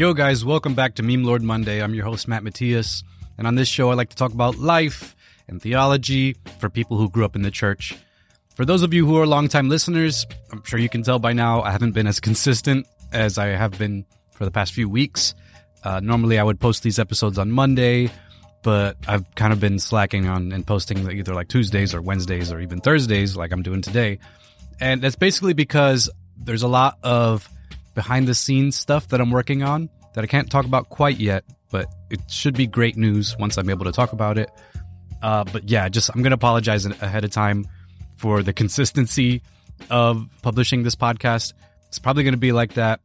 Yo, guys, welcome back to Meme Lord Monday. I'm your host, Matt Matias. And on this show, I like to talk about life and theology for people who grew up in the church. For those of you who are longtime listeners, I'm sure you can tell by now I haven't been as consistent as I have been for the past few weeks. Uh, normally, I would post these episodes on Monday, but I've kind of been slacking on and posting either like Tuesdays or Wednesdays or even Thursdays, like I'm doing today. And that's basically because there's a lot of behind the scenes stuff that I'm working on that I can't talk about quite yet, but it should be great news once I'm able to talk about it. Uh, but yeah, just I'm going to apologize ahead of time for the consistency of publishing this podcast. It's probably going to be like that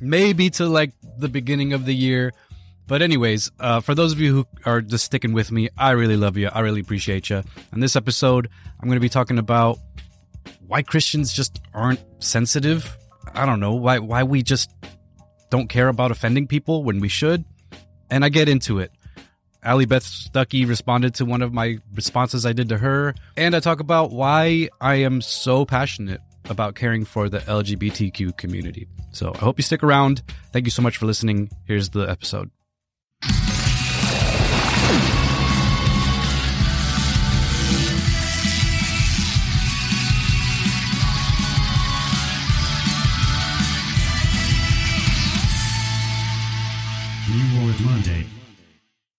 maybe to like the beginning of the year. But anyways, uh, for those of you who are just sticking with me, I really love you. I really appreciate you. In this episode, I'm going to be talking about why Christians just aren't sensitive. I don't know why why we just don't care about offending people when we should. And I get into it. Allie Beth Stuckey responded to one of my responses I did to her, and I talk about why I am so passionate about caring for the LGBTQ community. So I hope you stick around. Thank you so much for listening. Here's the episode. Monday.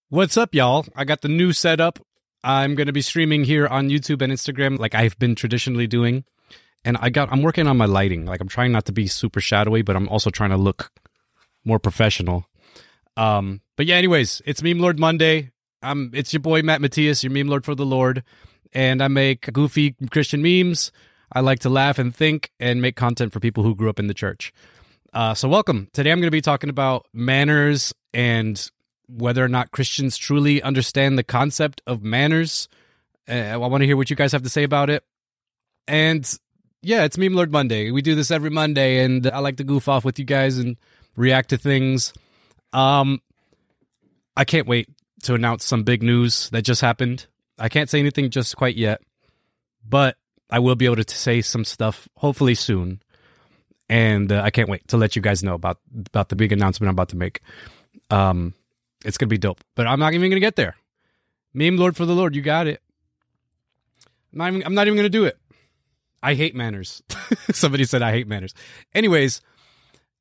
What's up, y'all? I got the new setup. I'm going to be streaming here on YouTube and Instagram like I've been traditionally doing. And I got I'm working on my lighting. Like I'm trying not to be super shadowy, but I'm also trying to look more professional. Um, but yeah, anyways, it's Meme Lord Monday. I'm it's your boy Matt Matias, your meme lord for the Lord, and I make goofy Christian memes. I like to laugh and think and make content for people who grew up in the church. Uh, so welcome. Today I'm going to be talking about manners and whether or not Christians truly understand the concept of manners. Uh, I want to hear what you guys have to say about it. And yeah, it's Meme Lord Monday. We do this every Monday, and I like to goof off with you guys and react to things. Um, I can't wait to announce some big news that just happened. I can't say anything just quite yet, but I will be able to say some stuff hopefully soon. And uh, I can't wait to let you guys know about about the big announcement I'm about to make. Um, it's gonna be dope. But I'm not even gonna get there. Meme Lord for the Lord, you got it. I'm not even, I'm not even gonna do it. I hate manners. Somebody said I hate manners. Anyways,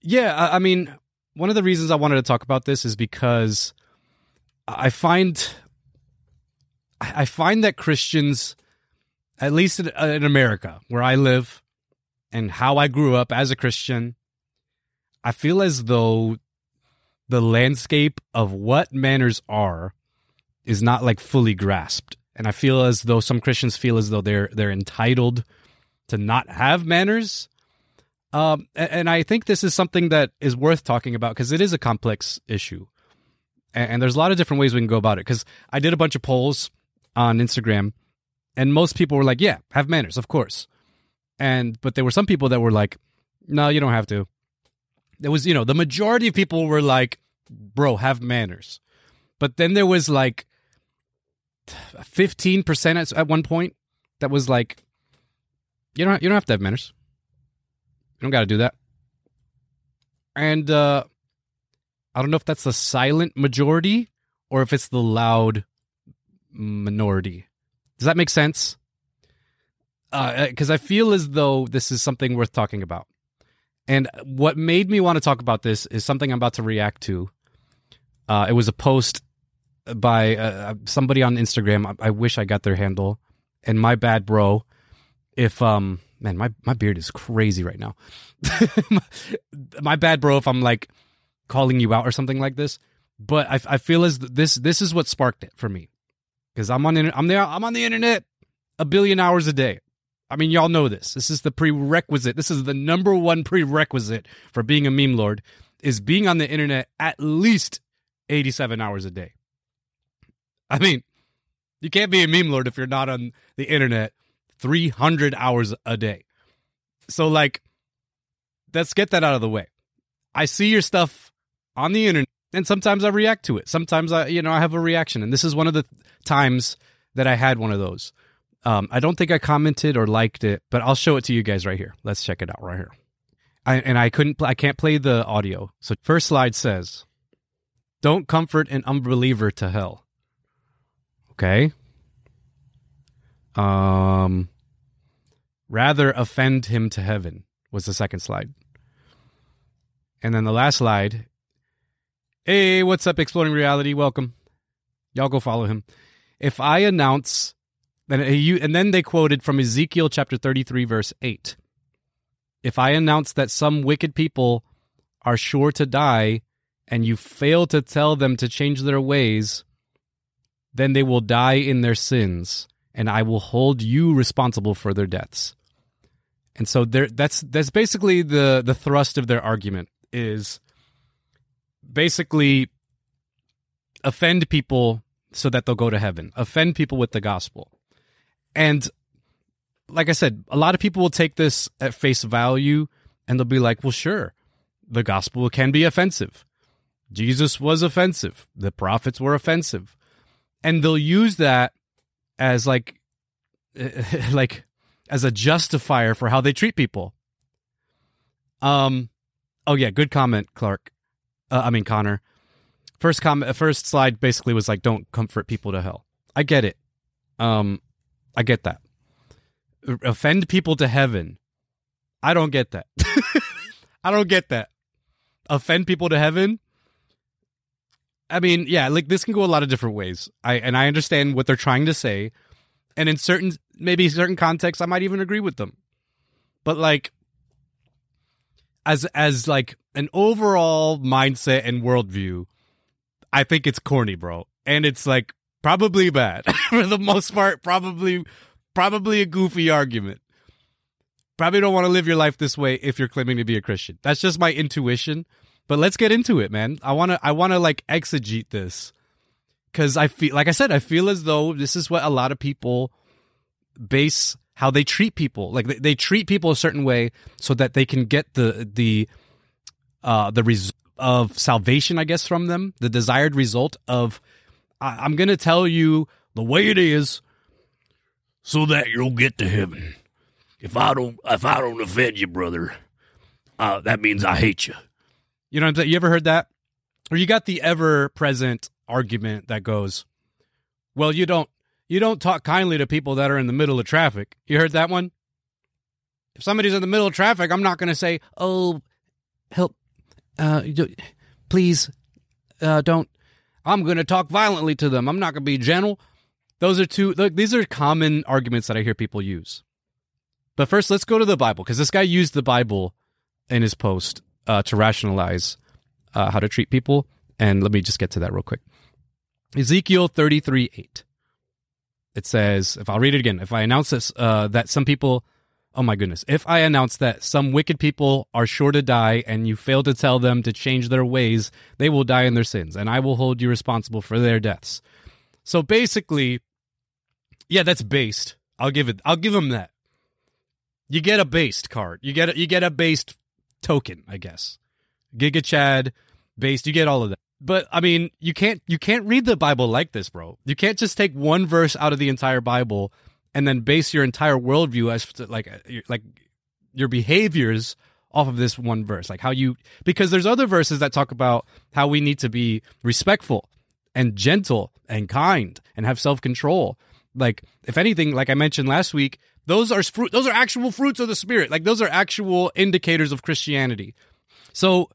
yeah, I, I mean, one of the reasons I wanted to talk about this is because I find I find that Christians, at least in, in America, where I live, and how I grew up as a Christian, I feel as though the landscape of what manners are is not like fully grasped. And I feel as though some Christians feel as though they're they're entitled to not have manners. Um, and I think this is something that is worth talking about because it is a complex issue. And there's a lot of different ways we can go about it. Because I did a bunch of polls on Instagram, and most people were like, "Yeah, have manners, of course." And but there were some people that were like, "No, you don't have to." There was, you know, the majority of people were like, bro, have manners. But then there was like 15% at, at one point that was like, you don't, you don't have to have manners. You don't got to do that. And uh, I don't know if that's the silent majority or if it's the loud minority. Does that make sense? Because uh, I feel as though this is something worth talking about. And what made me want to talk about this is something I'm about to react to. Uh, it was a post by uh, somebody on Instagram. I, I, wish I got their handle. And my bad, bro. If um, man, my my beard is crazy right now. my bad, bro. If I'm like calling you out or something like this, but I, I feel as this this is what sparked it for me because I'm on I'm there I'm on the internet a billion hours a day. I mean, y'all know this. This is the prerequisite. This is the number one prerequisite for being a meme lord is being on the internet at least 87 hours a day. I mean, you can't be a meme lord if you're not on the internet 300 hours a day. So, like, let's get that out of the way. I see your stuff on the internet and sometimes I react to it. Sometimes I, you know, I have a reaction. And this is one of the times that I had one of those. Um, I don't think I commented or liked it, but I'll show it to you guys right here. Let's check it out right here. I, and I couldn't, I can't play the audio. So first slide says, "Don't comfort an unbeliever to hell." Okay. Um, rather offend him to heaven was the second slide. And then the last slide. Hey, what's up, Exploring Reality? Welcome. Y'all go follow him. If I announce, and then they quoted from Ezekiel chapter 33, verse 8. If I announce that some wicked people are sure to die, and you fail to tell them to change their ways, then they will die in their sins, and I will hold you responsible for their deaths. And so there that's that's basically the the thrust of their argument is basically offend people so that they'll go to heaven. Offend people with the gospel. And like I said, a lot of people will take this at face value and they'll be like, well, sure, the gospel can be offensive. Jesus was offensive. The prophets were offensive. And they'll use that as like, like, as a justifier for how they treat people. Um, oh yeah, good comment, Clark. Uh, I mean Connor. First comment, first slide basically was like, "Don't comfort people to hell." I get it. Um, I get that. Offend people to heaven. I don't get that. I don't get that. Offend people to heaven. I mean, yeah, like this can go a lot of different ways. I and I understand what they're trying to say, and in certain maybe certain contexts, I might even agree with them. But like, as as like an overall mindset and worldview, I think it's corny, bro. And it's like probably bad for the most part. Probably, probably a goofy argument. Probably don't want to live your life this way if you're claiming to be a Christian. That's just my intuition. But let's get into it, man. I wanna, I wanna like exegete this because I feel, like I said, I feel as though this is what a lot of people base how they treat people. Like they, they treat people a certain way so that they can get the the uh the result of salvation, I guess, from them, the desired result of I, I'm gonna tell you the way it is so that you'll get to heaven. If I don't if I don't offend you, brother, uh, that means I hate you. You know, you ever heard that? Or you got the ever present argument that goes, well, you don't you don't talk kindly to people that are in the middle of traffic. You heard that one? If somebody's in the middle of traffic, I'm not going to say, "Oh, help, uh, please, uh, don't." I'm going to talk violently to them. I'm not going to be gentle. Those are two. Look, these are common arguments that I hear people use. But first, let's go to the Bible because this guy used the Bible in his post uh, to rationalize uh, how to treat people. And let me just get to that real quick. Ezekiel 33 8 it says, if I'll read it again, if I announce this, uh, that some people, oh my goodness, if I announce that some wicked people are sure to die and you fail to tell them to change their ways, they will die in their sins, and I will hold you responsible for their deaths. So basically, yeah, that's based. I'll give it. I'll give them that. You get a based card. You get a, you get a based token, I guess. Giga Chad based. You get all of that but I mean, you can't you can't read the Bible like this, bro. You can't just take one verse out of the entire Bible and then base your entire worldview as to, like uh, like your behaviors off of this one verse. Like how you because there's other verses that talk about how we need to be respectful and gentle and kind and have self control. Like if anything, like I mentioned last week, those are fruit. Those are actual fruits of the spirit. Like those are actual indicators of Christianity. So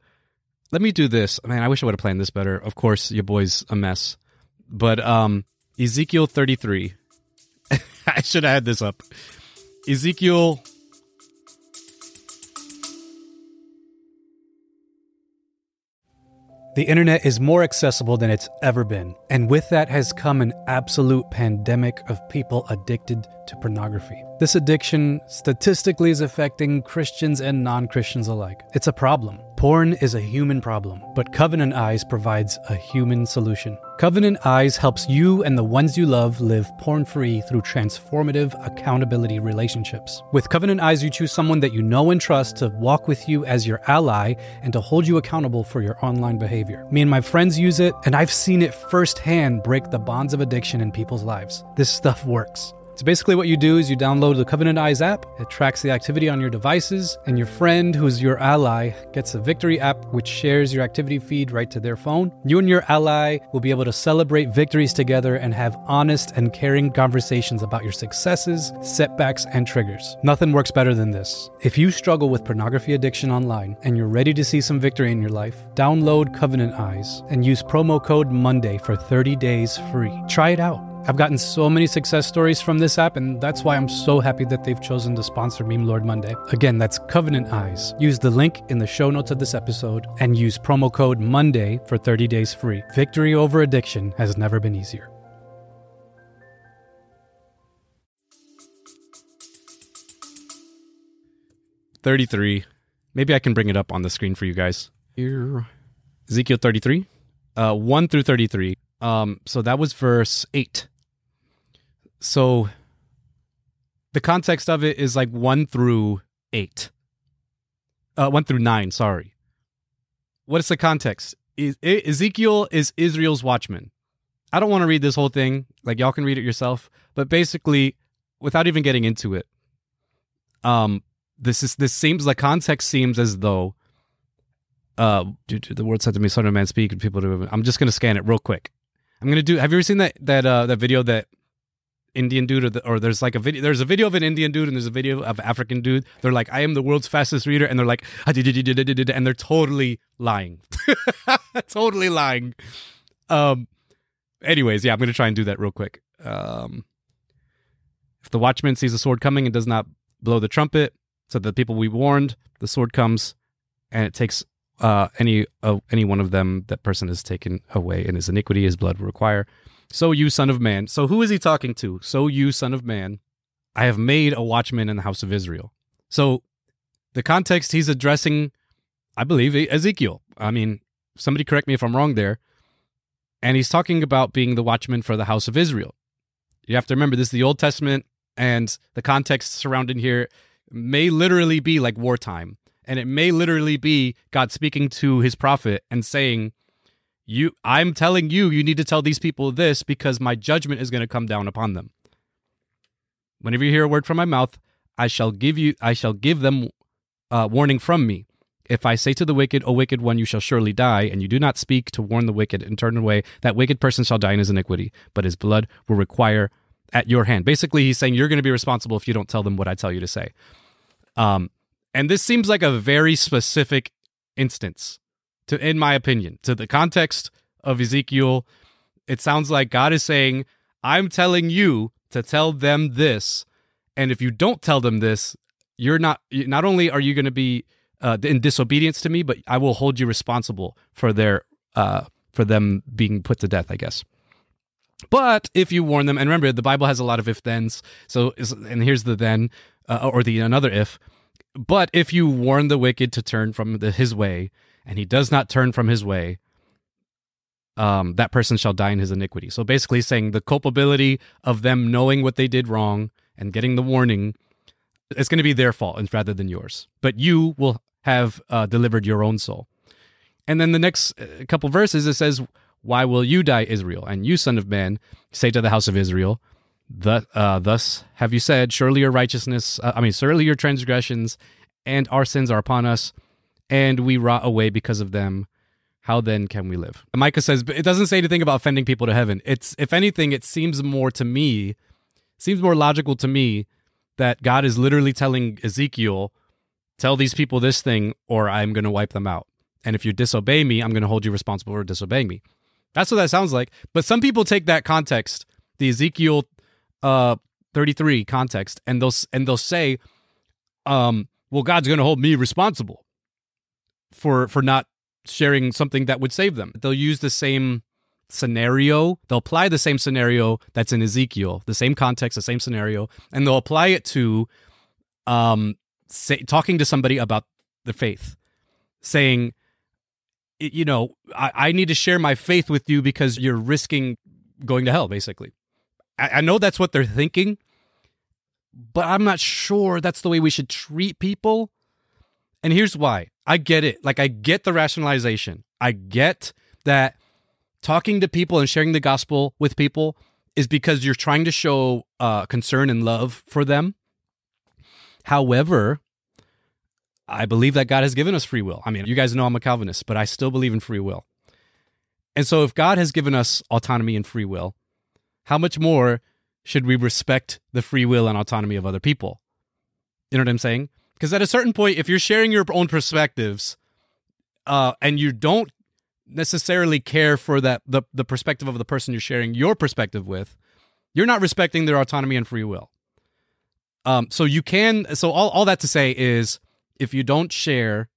let me do this. Man, I wish I would have planned this better. Of course, your boy's a mess. But um Ezekiel 33. I should have had this up. Ezekiel The internet is more accessible than it's ever been, and with that has come an absolute pandemic of people addicted to pornography. This addiction statistically is affecting Christians and non Christians alike. It's a problem. Porn is a human problem, but Covenant Eyes provides a human solution. Covenant Eyes helps you and the ones you love live porn free through transformative accountability relationships. With Covenant Eyes, you choose someone that you know and trust to walk with you as your ally and to hold you accountable for your online behavior. Me and my friends use it, and I've seen it firsthand break the bonds of addiction in people's lives. This stuff works. So basically, what you do is you download the Covenant Eyes app. It tracks the activity on your devices, and your friend, who's your ally, gets a Victory app which shares your activity feed right to their phone. You and your ally will be able to celebrate victories together and have honest and caring conversations about your successes, setbacks, and triggers. Nothing works better than this. If you struggle with pornography addiction online and you're ready to see some victory in your life, download Covenant Eyes and use promo code MONDAY for 30 days free. Try it out. I've gotten so many success stories from this app, and that's why I'm so happy that they've chosen to sponsor Meme Lord Monday. Again, that's Covenant Eyes. Use the link in the show notes of this episode and use promo code MONDAY for 30 days free. Victory over addiction has never been easier. Thirty-three. Maybe I can bring it up on the screen for you guys. Here, Ezekiel thirty-three, uh, one through thirty-three. Um, so that was verse eight. So the context of it is like one through eight. Uh, one through nine, sorry. What is the context? E- Ezekiel is Israel's watchman. I don't want to read this whole thing. Like y'all can read it yourself. But basically, without even getting into it, um, this is this seems the context seems as though uh the word said to me, son of man speak and people do I'm just gonna scan it real quick. I'm gonna do have you ever seen that that uh that video that Indian dude or, the, or there's like a video there's a video of an Indian dude and there's a video of African dude. They're like, I am the world's fastest reader, and they're like and they're totally lying. totally lying. Um anyways, yeah, I'm gonna try and do that real quick. Um if the watchman sees a sword coming and does not blow the trumpet, so the people we warned, the sword comes and it takes uh, any uh, any one of them that person is taken away, and his iniquity, his blood will require. So you, son of man. So who is he talking to? So you, son of man, I have made a watchman in the house of Israel. So the context he's addressing, I believe, Ezekiel. I mean, somebody correct me if I'm wrong there. And he's talking about being the watchman for the house of Israel. You have to remember this is the Old Testament, and the context surrounding here may literally be like wartime. And it may literally be God speaking to his prophet and saying, you I'm telling you you need to tell these people this because my judgment is going to come down upon them. Whenever you hear a word from my mouth, I shall give you I shall give them uh, warning from me. If I say to the wicked, O wicked one, you shall surely die, and you do not speak to warn the wicked and turn away, that wicked person shall die in his iniquity, but his blood will require at your hand. Basically, he's saying you're going to be responsible if you don't tell them what I tell you to say. Um, and this seems like a very specific instance, to in my opinion, to the context of Ezekiel. It sounds like God is saying, "I'm telling you to tell them this, and if you don't tell them this, you're not. Not only are you going to be uh, in disobedience to me, but I will hold you responsible for their uh, for them being put to death. I guess." But if you warn them, and remember, the Bible has a lot of if thens. So, and here's the then, uh, or the another if. But if you warn the wicked to turn from the, his way, and he does not turn from his way, um, that person shall die in his iniquity. So basically, saying the culpability of them knowing what they did wrong and getting the warning, it's going to be their fault rather than yours. But you will have uh, delivered your own soul. And then the next uh, couple verses, it says, "Why will you die, Israel? And you, son of man, say to the house of Israel." Uh, thus have you said, surely your righteousness, uh, I mean, surely your transgressions and our sins are upon us, and we rot away because of them. How then can we live? And Micah says, but it doesn't say anything about sending people to heaven. It's, if anything, it seems more to me, seems more logical to me that God is literally telling Ezekiel, tell these people this thing, or I'm going to wipe them out. And if you disobey me, I'm going to hold you responsible for disobeying me. That's what that sounds like. But some people take that context, the Ezekiel uh 33 context and they'll and they'll say um well God's going to hold me responsible for for not sharing something that would save them. They'll use the same scenario. They'll apply the same scenario that's in Ezekiel, the same context, the same scenario, and they'll apply it to um say, talking to somebody about the faith, saying, you know, I, I need to share my faith with you because you're risking going to hell, basically. I, I know that's what they're thinking, but I'm not sure that's the way we should treat people. And here's why. I get it. Like I get the rationalization. I get that talking to people and sharing the gospel with people is because you're trying to show uh, concern and love for them. However, I believe that God has given us free will. I mean, you guys know I'm a Calvinist, but I still believe in free will. And so, if God has given us autonomy and free will, how much more should we respect the free will and autonomy of other people? You know what I'm saying? Because at a certain point, if you're sharing your own perspectives, uh, and you don't necessarily care for that the, the perspective of the person you're sharing your perspective with, you're not respecting their autonomy and free will. Um, so you can so all, all that to say is if you don't share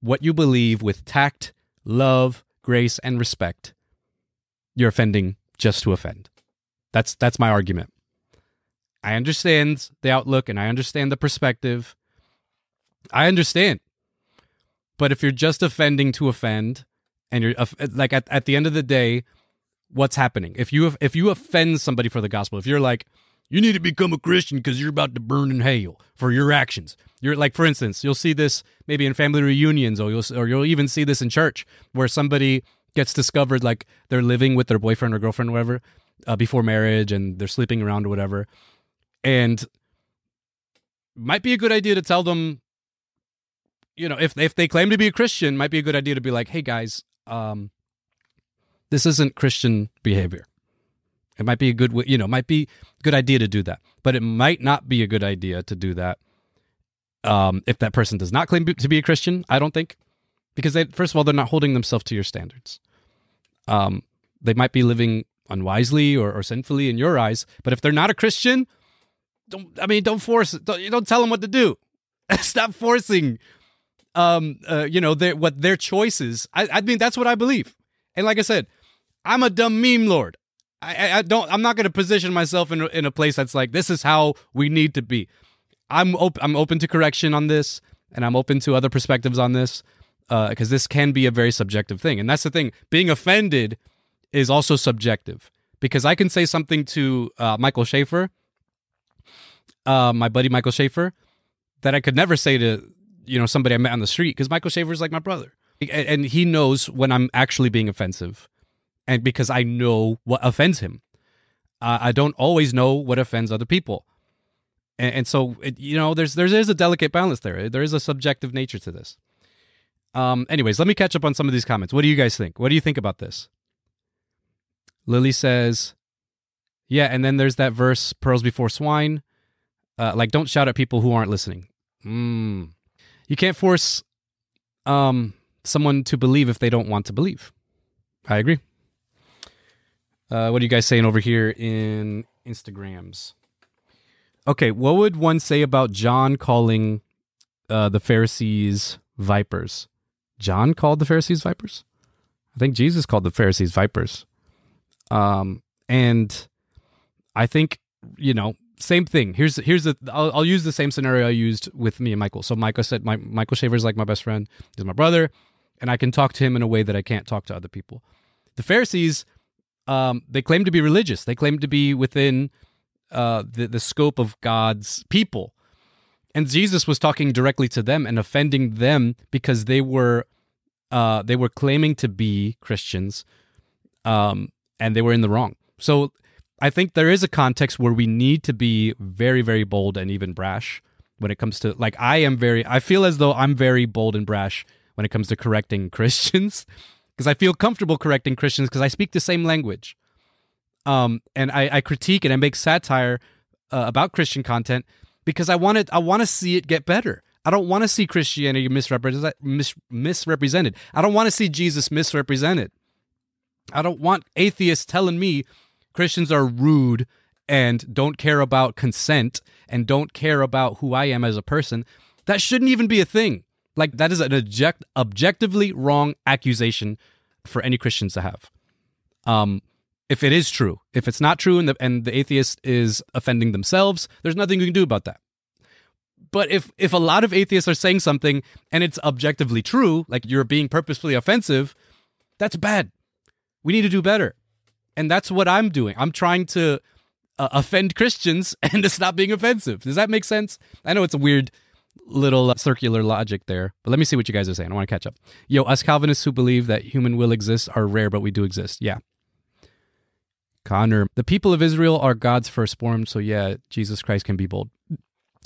what you believe with tact, love, grace, and respect, you're offending just to offend. That's that's my argument. I understand the outlook and I understand the perspective. I understand. But if you're just offending to offend, and you're like at, at the end of the day, what's happening? If you if you offend somebody for the gospel, if you're like, you need to become a Christian because you're about to burn in hell for your actions. You're like, for instance, you'll see this maybe in family reunions, or you'll or you'll even see this in church where somebody gets discovered like they're living with their boyfriend or girlfriend or whatever uh, before marriage, and they're sleeping around or whatever, and might be a good idea to tell them you know, if if they claim to be a Christian, might be a good idea to be like, "Hey guys, um, this isn't Christian behavior. It might be a good, you know, might be a good idea to do that, but it might not be a good idea to do that um, if that person does not claim to be a Christian. I don't think, because they, first of all, they're not holding themselves to your standards. Um, they might be living unwisely or, or sinfully in your eyes, but if they're not a Christian, don't. I mean, don't force. Don't, don't tell them what to do. Stop forcing um, uh, you know, their, what their choices. I, I mean, that's what I believe. And like I said, I'm a dumb meme lord. I, I don't. I'm not going to position myself in in a place that's like this is how we need to be. I'm open. I'm open to correction on this, and I'm open to other perspectives on this, Uh because uh, this can be a very subjective thing. And that's the thing. Being offended is also subjective because I can say something to uh, Michael Schaefer, uh, my buddy Michael Schaefer, that I could never say to you know somebody I met on the street because Michael Shaver is like my brother, and he knows when I'm actually being offensive, and because I know what offends him. Uh, I don't always know what offends other people, and, and so it, you know there's there is a delicate balance there. There is a subjective nature to this. Um. Anyways, let me catch up on some of these comments. What do you guys think? What do you think about this? Lily says, "Yeah," and then there's that verse, "Pearls before swine." Uh, like, don't shout at people who aren't listening. Hmm you can't force um, someone to believe if they don't want to believe. I agree. Uh, what are you guys saying over here in Instagrams? Okay, what would one say about John calling uh, the Pharisees vipers? John called the Pharisees vipers? I think Jesus called the Pharisees vipers. Um, and I think, you know, same thing. Here's here's the I'll, I'll, use the same scenario I used with me and Michael. So Michael said my Michael Shaver is like my best friend. He's my brother, and I can talk to him in a way that I can't talk to other people. The Pharisees, um, they claim to be religious. They claim to be within uh, the the scope of God's people, and Jesus was talking directly to them and offending them because they were uh, they were claiming to be Christians, um, and they were in the wrong. So I think there is a context where we need to be very, very bold and even brash when it comes to like I am very I feel as though I'm very bold and brash when it comes to correcting Christians because I feel comfortable correcting Christians because I speak the same language. Um, and I, I critique and I make satire uh, about Christian content because I want it. I want to see it get better. I don't want to see Christianity misrepresented. Mis- misrepresented. I don't want to see Jesus misrepresented. I don't want atheists telling me Christians are rude and don't care about consent and don't care about who I am as a person, that shouldn't even be a thing. Like that is an object, objectively wrong accusation for any Christians to have. Um, if it is true, if it's not true, and the and the atheist is offending themselves, there's nothing you can do about that. But if if a lot of atheists are saying something and it's objectively true, like you're being purposefully offensive, that's bad. We need to do better and that's what I'm doing. I'm trying to uh, offend Christians and to stop being offensive. Does that make sense? I know it's a weird little uh, circular logic there, but let me see what you guys are saying. I want to catch up. Yo, us Calvinists who believe that human will exists are rare, but we do exist. Yeah. Connor, the people of Israel are God's firstborn, so yeah, Jesus Christ can be bold.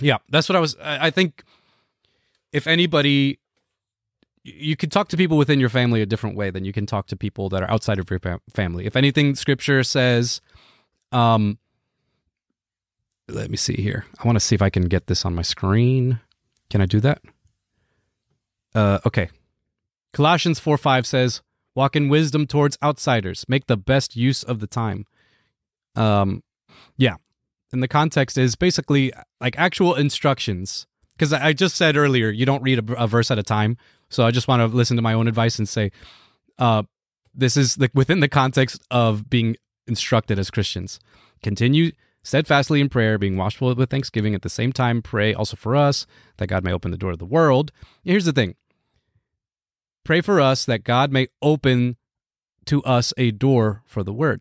Yeah, that's what I was. I think if anybody, you can talk to people within your family a different way than you can talk to people that are outside of your family. If anything, Scripture says, um, let me see here. I want to see if I can get this on my screen. Can I do that? Uh, okay. Colossians 4 5 says, Walk in wisdom towards outsiders. Make the best use of the time. Um, yeah. And the context is basically like actual instructions. Because I just said earlier, you don't read a, a, verse at a time. So I just want to listen to my own advice and say, uh, this is like within the context of being instructed as Christians. Continue steadfastly in prayer, being watchful with thanksgiving. At the same time, pray also for us that God may open the door of the world. Here's the thing pray for us that God may open to us a door for the word,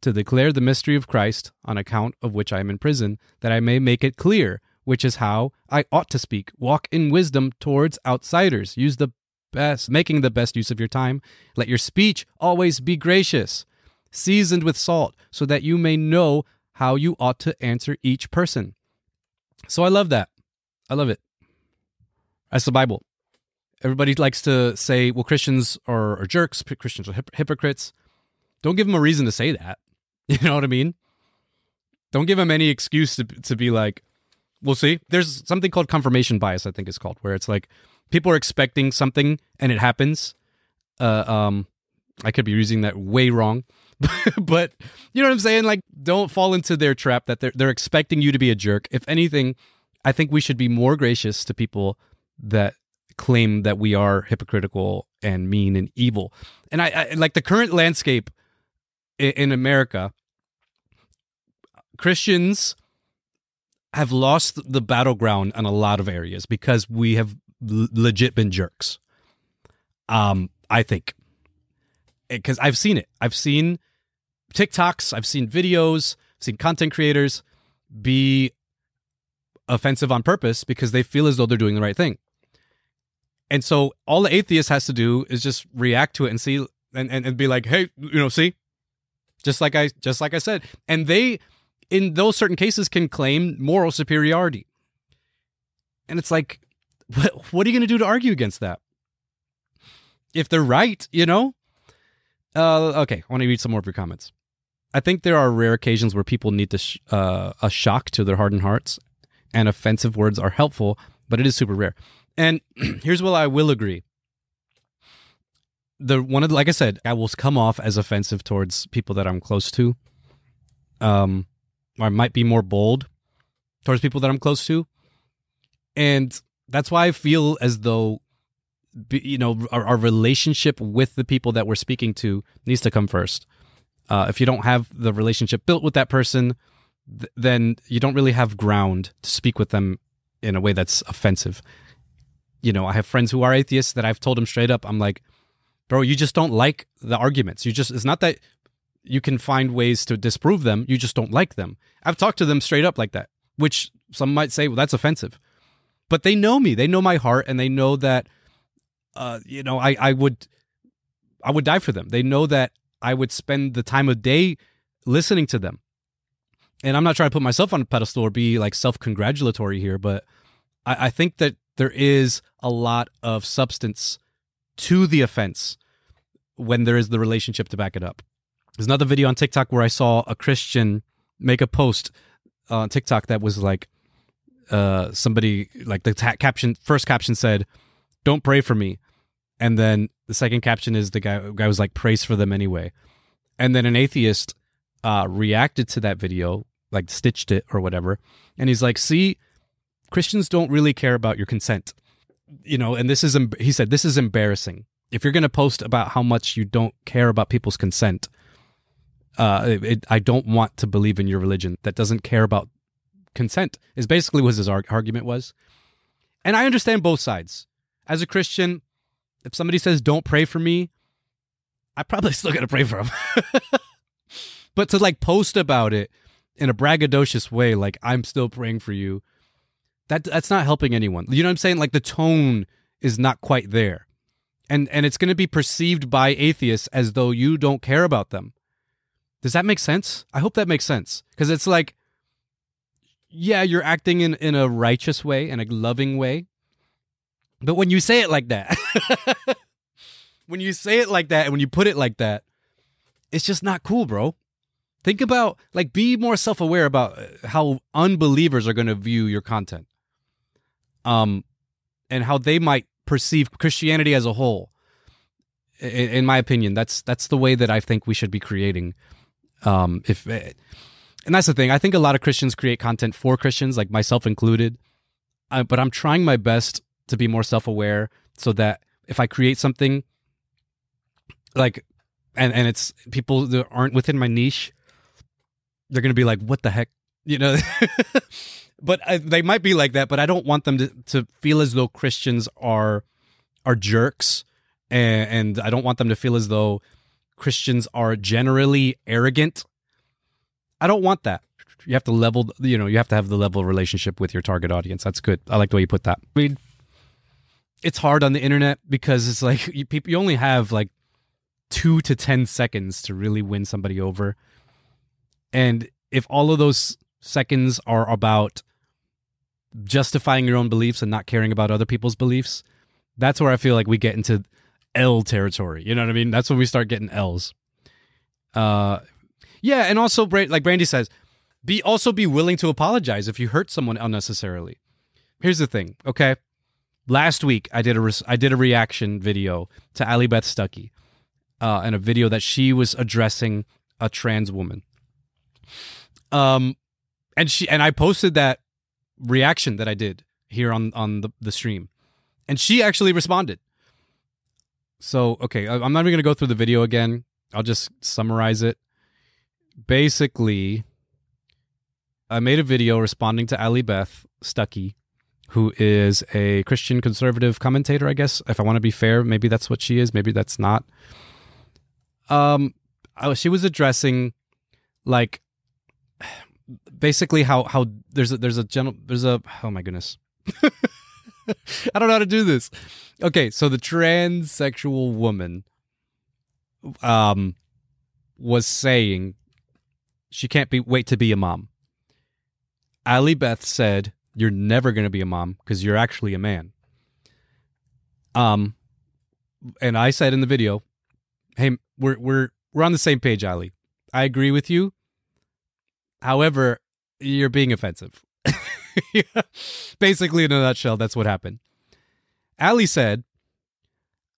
to declare the mystery of Christ, on account of which I am in prison, that I may make it clear, which is how I ought to speak. Walk in wisdom towards outsiders. Use the best, making the best use of your time. Let your speech always be gracious, seasoned with salt, so that you may know how you ought to answer each person. So I love that. I love it. That's the Bible. Everybody likes to say, well, Christians are, are jerks, Christians are hip- hypocrites. Don't give them a reason to say that. You know what I mean? Don't give them any excuse to, to be like, we'll see. There's something called confirmation bias, I think it's called, where it's like people are expecting something and it happens. Uh, um, I could be using that way wrong. but you know what I'm saying? Like, don't fall into their trap that they're they're expecting you to be a jerk. If anything, I think we should be more gracious to people that claim that we are hypocritical and mean and evil. And I, I like the current landscape in, in America. Christians have lost the battleground on a lot of areas because we have l- legit been jerks. Um, I think because I've seen it. I've seen TikToks, I've seen videos, I've seen content creators be offensive on purpose because they feel as though they're doing the right thing. And so all the atheist has to do is just react to it and see and, and, and be like, hey, you know, see? Just like I just like I said. And they in those certain cases can claim moral superiority. And it's like, what, are you going to do to argue against that? If they're right, you know? Uh, okay, I want to read some more of your comments. I think there are rare occasions where people need sh- uh, a shock to their hardened hearts, and offensive words are helpful, but it is super rare. And here's what I will agree: the one of the, like I said, I will come off as offensive towards people that I'm close to. Um, or I might be more bold towards people that I'm close to, and that's why I feel as though you know our, our, relationship with the people that we're speaking to needs to come first. Uh, if you don't have the relationship built with that person th- then you don't really have ground to speak with them in a way that's offensive. You know i have friends who are atheists that i've told them straight up i'm like bro you just don't like the arguments. You just it's not that you can find ways to disprove them you just don't like them i've talked to them straight up like that which some might say well that's offensive but they know me they know my heart and they know that uh, you know, I, I would, I would die for them. They know that I would spend the time of day listening to them. And I'm not trying to put myself on a pedestal or be like self congratulatory here, but I, I think that there is a lot of substance to the offense when there is the relationship to back it up. There's another video on TikTok where I saw a Christian make a post on TikTok that was like, uh, somebody like the ta- caption, first caption said, "Don't pray for me," and then the second caption is the guy guy was like praise for them anyway. And then an atheist uh reacted to that video like stitched it or whatever. And he's like see christians don't really care about your consent. You know and this is he said this is embarrassing. If you're going to post about how much you don't care about people's consent uh it, i don't want to believe in your religion that doesn't care about consent is basically what his argument was and i understand both sides as a christian if somebody says don't pray for me, I probably still gotta pray for them. but to like post about it in a braggadocious way, like I'm still praying for you, that that's not helping anyone. You know what I'm saying? Like the tone is not quite there. And and it's gonna be perceived by atheists as though you don't care about them. Does that make sense? I hope that makes sense because it's like, yeah, you're acting in in a righteous way and a loving way, but when you say it like that, when you say it like that, and when you put it like that, it's just not cool, bro. Think about like be more self-aware about uh, how unbelievers are going to view your content. Um and how they might perceive Christianity as a whole. In, in my opinion, that's that's the way that I think we should be creating um if and that's the thing. I think a lot of Christians create content for Christians, like myself included. Uh, but I'm trying my best to be more self-aware so that if I create something like and and it's people that aren't within my niche they're to be like, what the heck? You know? but I, they might be like that, but I don't want them to, to feel as though Christians are are jerks. And, and I don't want them to feel as though Christians are generally arrogant. I don't want that. You have to level, you know, you have to have the level of relationship with your target audience. That's good. I like the way you put that. I mean, it's hard on the internet because it's like you, people, you only have like two to 10 seconds to really win somebody over. And if all of those seconds are about justifying your own beliefs and not caring about other people's beliefs, that's where I feel like we get into L territory. You know what I mean? That's when we start getting L's. Uh, yeah, and also, like Brandy says, be also be willing to apologize if you hurt someone unnecessarily. Here's the thing, okay? Last week I did a re- I did a reaction video to Allie Beth Stuckey, uh, and a video that she was addressing a trans woman. Um, and she and I posted that reaction that I did here on on the, the stream, and she actually responded. So okay, I'm not even gonna go through the video again. I'll just summarize it. Basically, I made a video responding to Allie Beth Stuckey, who is a Christian conservative commentator, I guess. If I want to be fair, maybe that's what she is, maybe that's not. Um, she was addressing like basically how how there's a, there's a general there's a oh my goodness I don't know how to do this. Okay, so the transsexual woman um was saying she can't be wait to be a mom. Allie Beth said you're never going to be a mom because you're actually a man. Um and I said in the video, "Hey, we're we're we're on the same page, Allie. I agree with you. However, you're being offensive. Basically, in a nutshell, that's what happened. Allie said,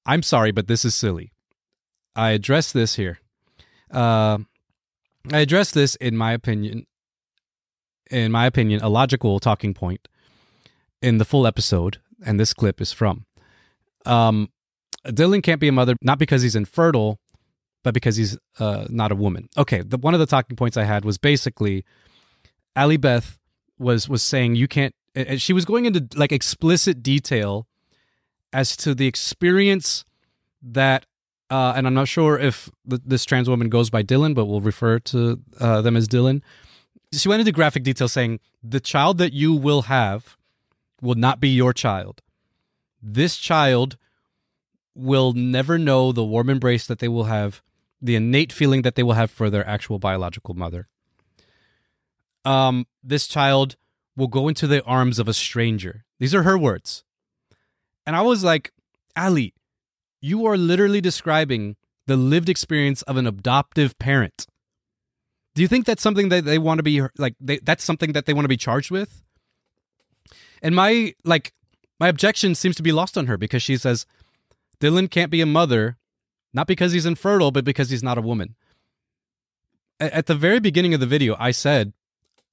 I'm sorry, but this is silly. I address this here. Uh, I address this, in my opinion, in my opinion, a logical talking point in the full episode, and this clip is from. Um, Dylan can't be a mother not because he's infertile, but because he's uh, not a woman. Okay, the, one of the talking points I had was basically Allie Beth was was saying you can't. And she was going into like explicit detail as to the experience that, uh, and I'm not sure if this trans woman goes by Dylan, but we'll refer to uh, them as Dylan. She went into graphic detail saying the child that you will have will not be your child. This child will never know the warm embrace that they will have the innate feeling that they will have for their actual biological mother. Um, this child will go into the arms of a stranger. These are her words. And I was like, Allie, you are literally describing the lived experience of an adoptive parent. Do you think that's something that they want to be like they, that's something that they want to be charged with? And my like my objection seems to be lost on her because she says Dylan can't be a mother not because he's infertile, but because he's not a woman. At the very beginning of the video, I said,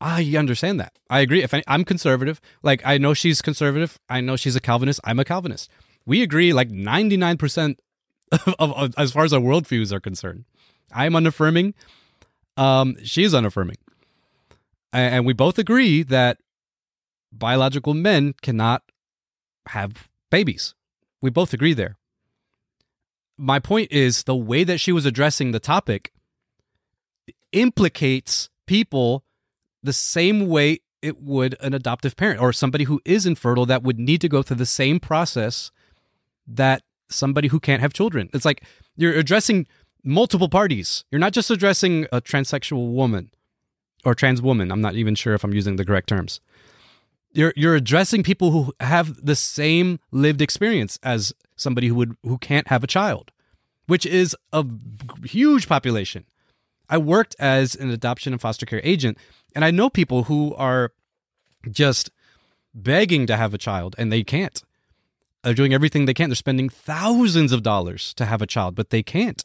I understand that. I agree. If I, I'm conservative, like I know she's conservative, I know she's a Calvinist. I'm a Calvinist. We agree like 99% of, of, as far as our worldviews are concerned. I'm unaffirming. Um, she's unaffirming, and we both agree that biological men cannot have babies. We both agree there my point is the way that she was addressing the topic implicates people the same way it would an adoptive parent or somebody who is infertile that would need to go through the same process that somebody who can't have children. It's like you're addressing multiple parties. You're not just addressing a transsexual woman or trans woman. I'm not even sure if I'm using the correct terms. You're you're addressing people who have the same lived experience as somebody who would who can't have a child, which is a huge population. I worked as an adoption and foster care agent, and I know people who are just begging to have a child and they can't. They're doing everything they can. They're spending thousands of dollars to have a child, but they can't.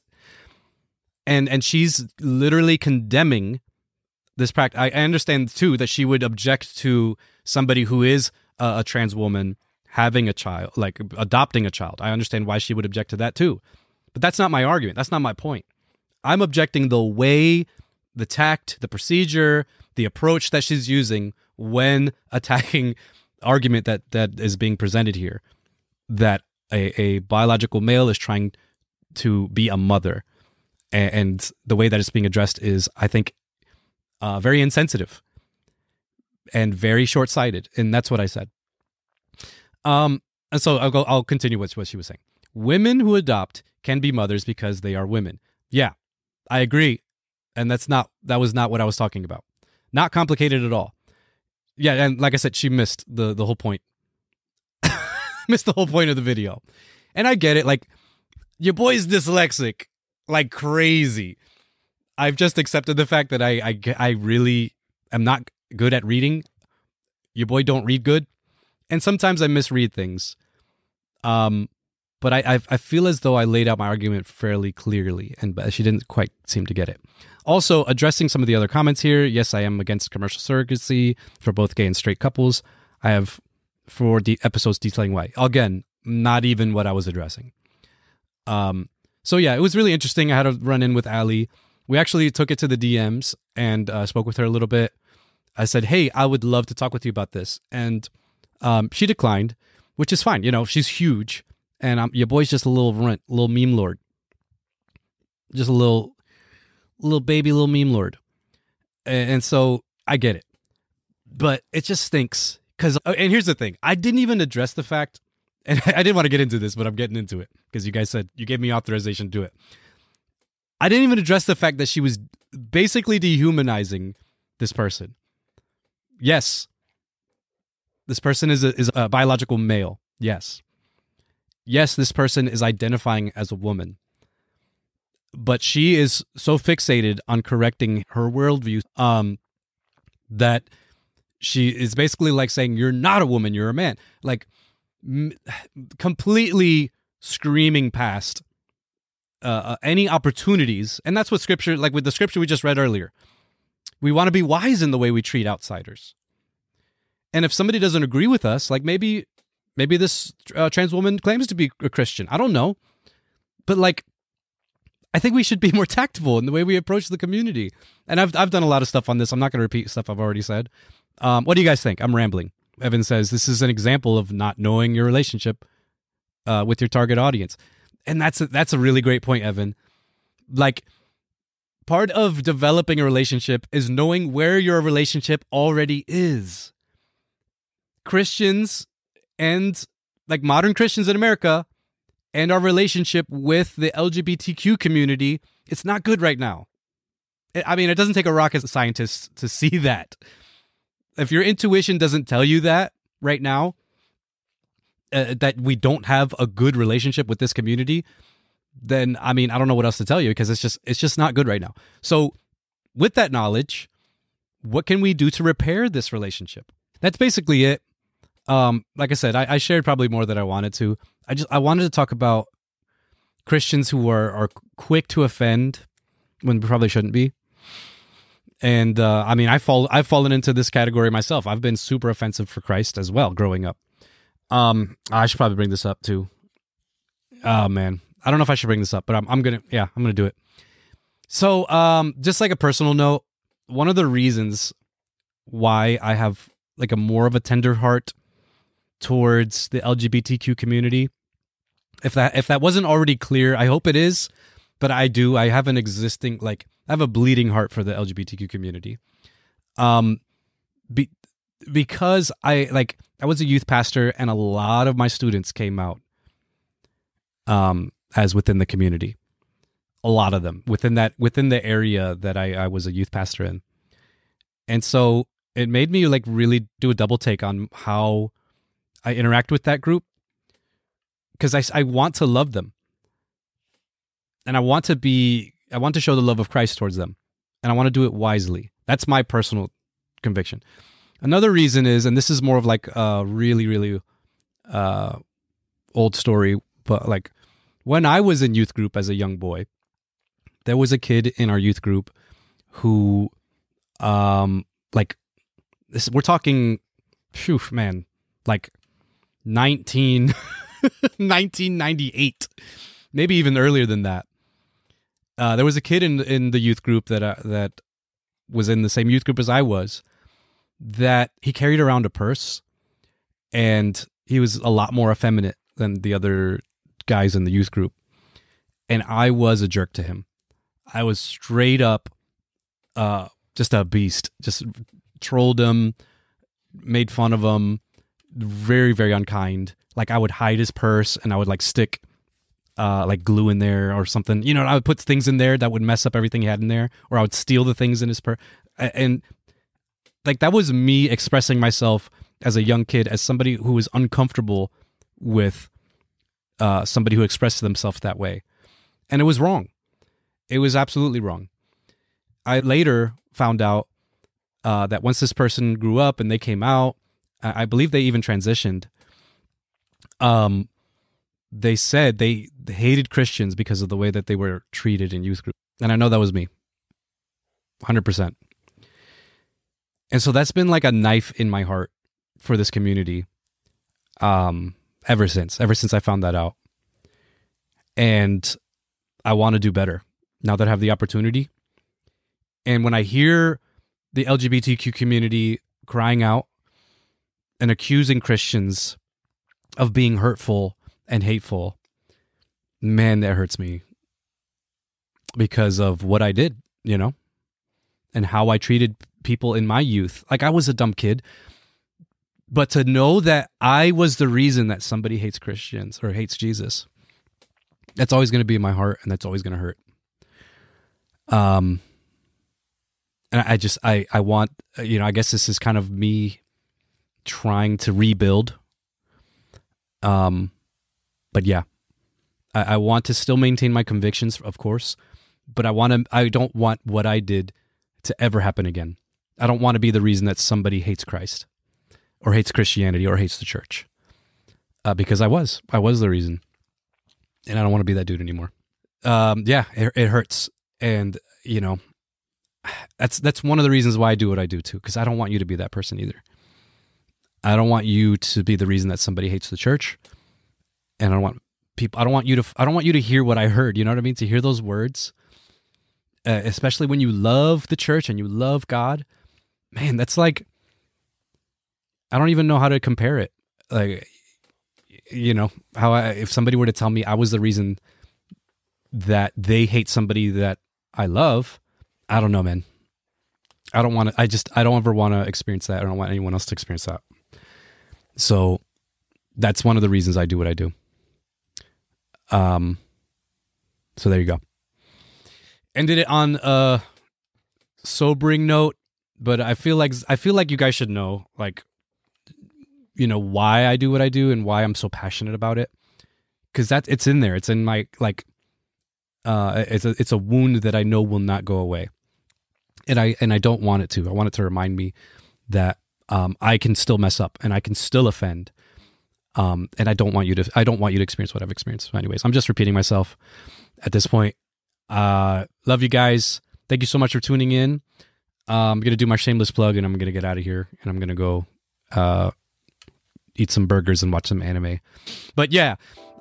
And and she's literally condemning this practice. I understand too that she would object to somebody who is a, a trans woman having a child, like adopting a child. I understand why she would object to that too. But that's not my argument. That's not my point. I'm objecting the way, the tact, the procedure, the approach that she's using when attacking argument that that is being presented here that a, a biological male is trying to be a mother. And, and the way that it's being addressed is i think uh, very insensitive and very short-sighted and that's what i said. Um and so i'll go i'll continue with what she was saying. Women who adopt can be mothers because they are women. Yeah i agree. And that's not that was not what i was talking about. Not complicated at all. Yeah and like i said she missed the the whole point. Missed the whole point of the video. And i get it like your boy's dyslexic like crazy. I've just accepted the fact that I, I, I really am not good at reading. Your boy don't read good, and sometimes I misread things. Um, but I, I, I feel as though I laid out my argument fairly clearly, and but she didn't quite seem to get it. Also, addressing some of the other comments here. Yes, I am against commercial surrogacy for both gay and straight couples. I have for the episodes detailing why. Again, not even what I was addressing. Um. So yeah, it was really interesting. I had a run in with Allie we actually took it to the DMs and uh, spoke with her a little bit. I said, "Hey, I would love to talk with you about this," and um, she declined, which is fine. You know, she's huge, and um, your boy's just a little runt, little meme lord, just a little, little baby, little meme lord, and, and so I get it, but it just stinks because. Uh, and here's the thing: I didn't even address the fact, and I didn't want to get into this, but I'm getting into it because you guys said you gave me authorization to do it. I didn't even address the fact that she was basically dehumanizing this person. Yes. This person is a, is a biological male. Yes. Yes, this person is identifying as a woman. But she is so fixated on correcting her worldview um, that she is basically like saying, You're not a woman, you're a man. Like, m- completely screaming past uh, uh, any opportunities, and that's what scripture, like with the scripture we just read earlier, we want to be wise in the way we treat outsiders. And if somebody doesn't agree with us, like maybe maybe this uh, trans woman claims to be a Christian, I don't know, but like I think we should be more tactful in the way we approach the community. And I've I've done a lot of stuff on this. I'm not going to repeat stuff I've already said. Um, what do you guys think? I'm rambling. Evan says this is an example of not knowing your relationship uh, with your target audience and that's a, that's a really great point, Evan. Like part of developing a relationship is knowing where your relationship already is. Christians and like modern Christians in America and our relationship with the LGBTQ community, it's not good right now. I mean, it doesn't take a rocket scientist to see that. If your intuition doesn't tell you that right now, uh, that we don't have a good relationship with this community, then I mean, I don't know what else to tell you because it's just it's just not good right now. So, with that knowledge, what can we do to repair this relationship? That's basically it. Um, like I said, I, I shared probably more than I wanted to. I just I wanted to talk about Christians who are are quick to offend when probably shouldn't be. And uh, I mean, I fall I've fallen into this category myself. I've been super offensive for Christ as well growing up. Um, I should probably bring this up too. Oh man, I don't know if I should bring this up, but I'm I'm gonna yeah I'm gonna do it. So um, just like a personal note, one of the reasons why I have like a more of a tender heart towards the LGBTQ community, if that if that wasn't already clear, I hope it is. But I do. I have an existing like I have a bleeding heart for the LGBTQ community. Um, be, because I like I was a youth pastor and a lot of my students came out um as within the community. a lot of them within that within the area that I, I was a youth pastor in. And so it made me like really do a double take on how I interact with that group because I, I want to love them and I want to be I want to show the love of Christ towards them and I want to do it wisely. That's my personal conviction. Another reason is, and this is more of like a really, really uh, old story, but like when I was in youth group as a young boy, there was a kid in our youth group who, um, like, this, we're talking, phew, man, like 19, 1998, maybe even earlier than that. Uh, there was a kid in in the youth group that uh, that was in the same youth group as I was that he carried around a purse and he was a lot more effeminate than the other guys in the youth group. And I was a jerk to him. I was straight up uh just a beast. Just trolled him, made fun of him, very very unkind. Like I would hide his purse and I would like stick uh, like glue in there or something. You know, I would put things in there that would mess up everything he had in there, or I would steal the things in his purse. And like that was me expressing myself as a young kid as somebody who was uncomfortable with uh, somebody who expressed themselves that way, and it was wrong. It was absolutely wrong. I later found out uh, that once this person grew up and they came out, I, believe they even transitioned. Um, they said they hated Christians because of the way that they were treated in youth group, and I know that was me, hundred percent. And so that's been like a knife in my heart for this community um ever since ever since I found that out. And I want to do better now that I have the opportunity. And when I hear the LGBTQ community crying out and accusing Christians of being hurtful and hateful, man, that hurts me because of what I did, you know, and how I treated people in my youth. Like I was a dumb kid. But to know that I was the reason that somebody hates Christians or hates Jesus, that's always going to be in my heart and that's always going to hurt. Um, and I just, I, I want, you know, I guess this is kind of me trying to rebuild. Um, but yeah, I, I want to still maintain my convictions, of course, but I want to, I don't want what I did to ever happen again. I don't want to be the reason that somebody hates Christ or hates Christianity or hates the church. Uh, because I was, I was the reason, and I don't want to be that dude anymore. Um, yeah, it, it hurts, and you know, that's that's one of the reasons why I do what I do too. Because I don't want you to be that person either. I don't want you to be the reason that somebody hates the church, and I don't want people. I don't want you to. I don't want you to hear what I heard. You know what I mean? To hear those words, uh, especially when you love the church and you love God man, that's like I don't even know how to compare it. Like you know, how I, if somebody were to tell me I was the reason that they hate somebody that I love, I don't know, man. I don't want to I just I don't ever want to experience that. I don't want anyone else to experience that. So that's one of the reasons I do what I do. Um so there you go. Ended it on a sobering note but I feel like I feel like you guys should know like you know why I do what I do and why I'm so passionate about it cuz that it's in there it's in my like uh it's a it's a wound that I know will not go away and I and I don't want it to I want it to remind me that um I can still mess up and I can still offend um and I don't want you to I don't want you to experience what I've experienced anyways I'm just repeating myself at this point uh love you guys thank you so much for tuning in uh, I'm gonna do my shameless plug, and I'm gonna get out of here, and I'm gonna go uh, eat some burgers and watch some anime. But yeah,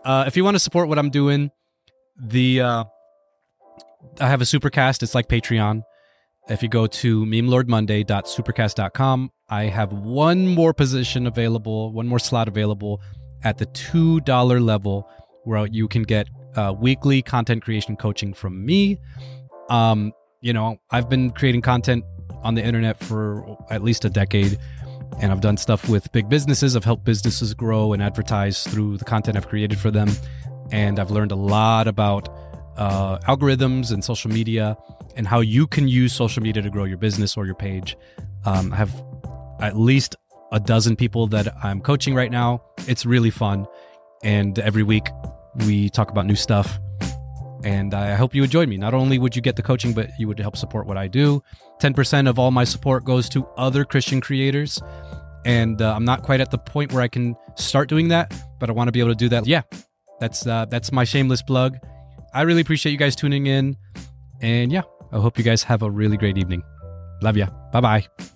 uh, if you want to support what I'm doing, the uh, I have a supercast. It's like Patreon. If you go to memelordmonday.supercast.com, I have one more position available, one more slot available at the two dollar level, where you can get uh, weekly content creation coaching from me. Um, you know, I've been creating content on the internet for at least a decade. And I've done stuff with big businesses. I've helped businesses grow and advertise through the content I've created for them. And I've learned a lot about uh, algorithms and social media and how you can use social media to grow your business or your page. Um, I have at least a dozen people that I'm coaching right now. It's really fun. And every week we talk about new stuff. And I hope you enjoyed me. Not only would you get the coaching, but you would help support what I do. 10% of all my support goes to other Christian creators. And uh, I'm not quite at the point where I can start doing that, but I want to be able to do that. Yeah, that's uh, that's my shameless plug. I really appreciate you guys tuning in. And yeah, I hope you guys have a really great evening. Love ya. Bye bye.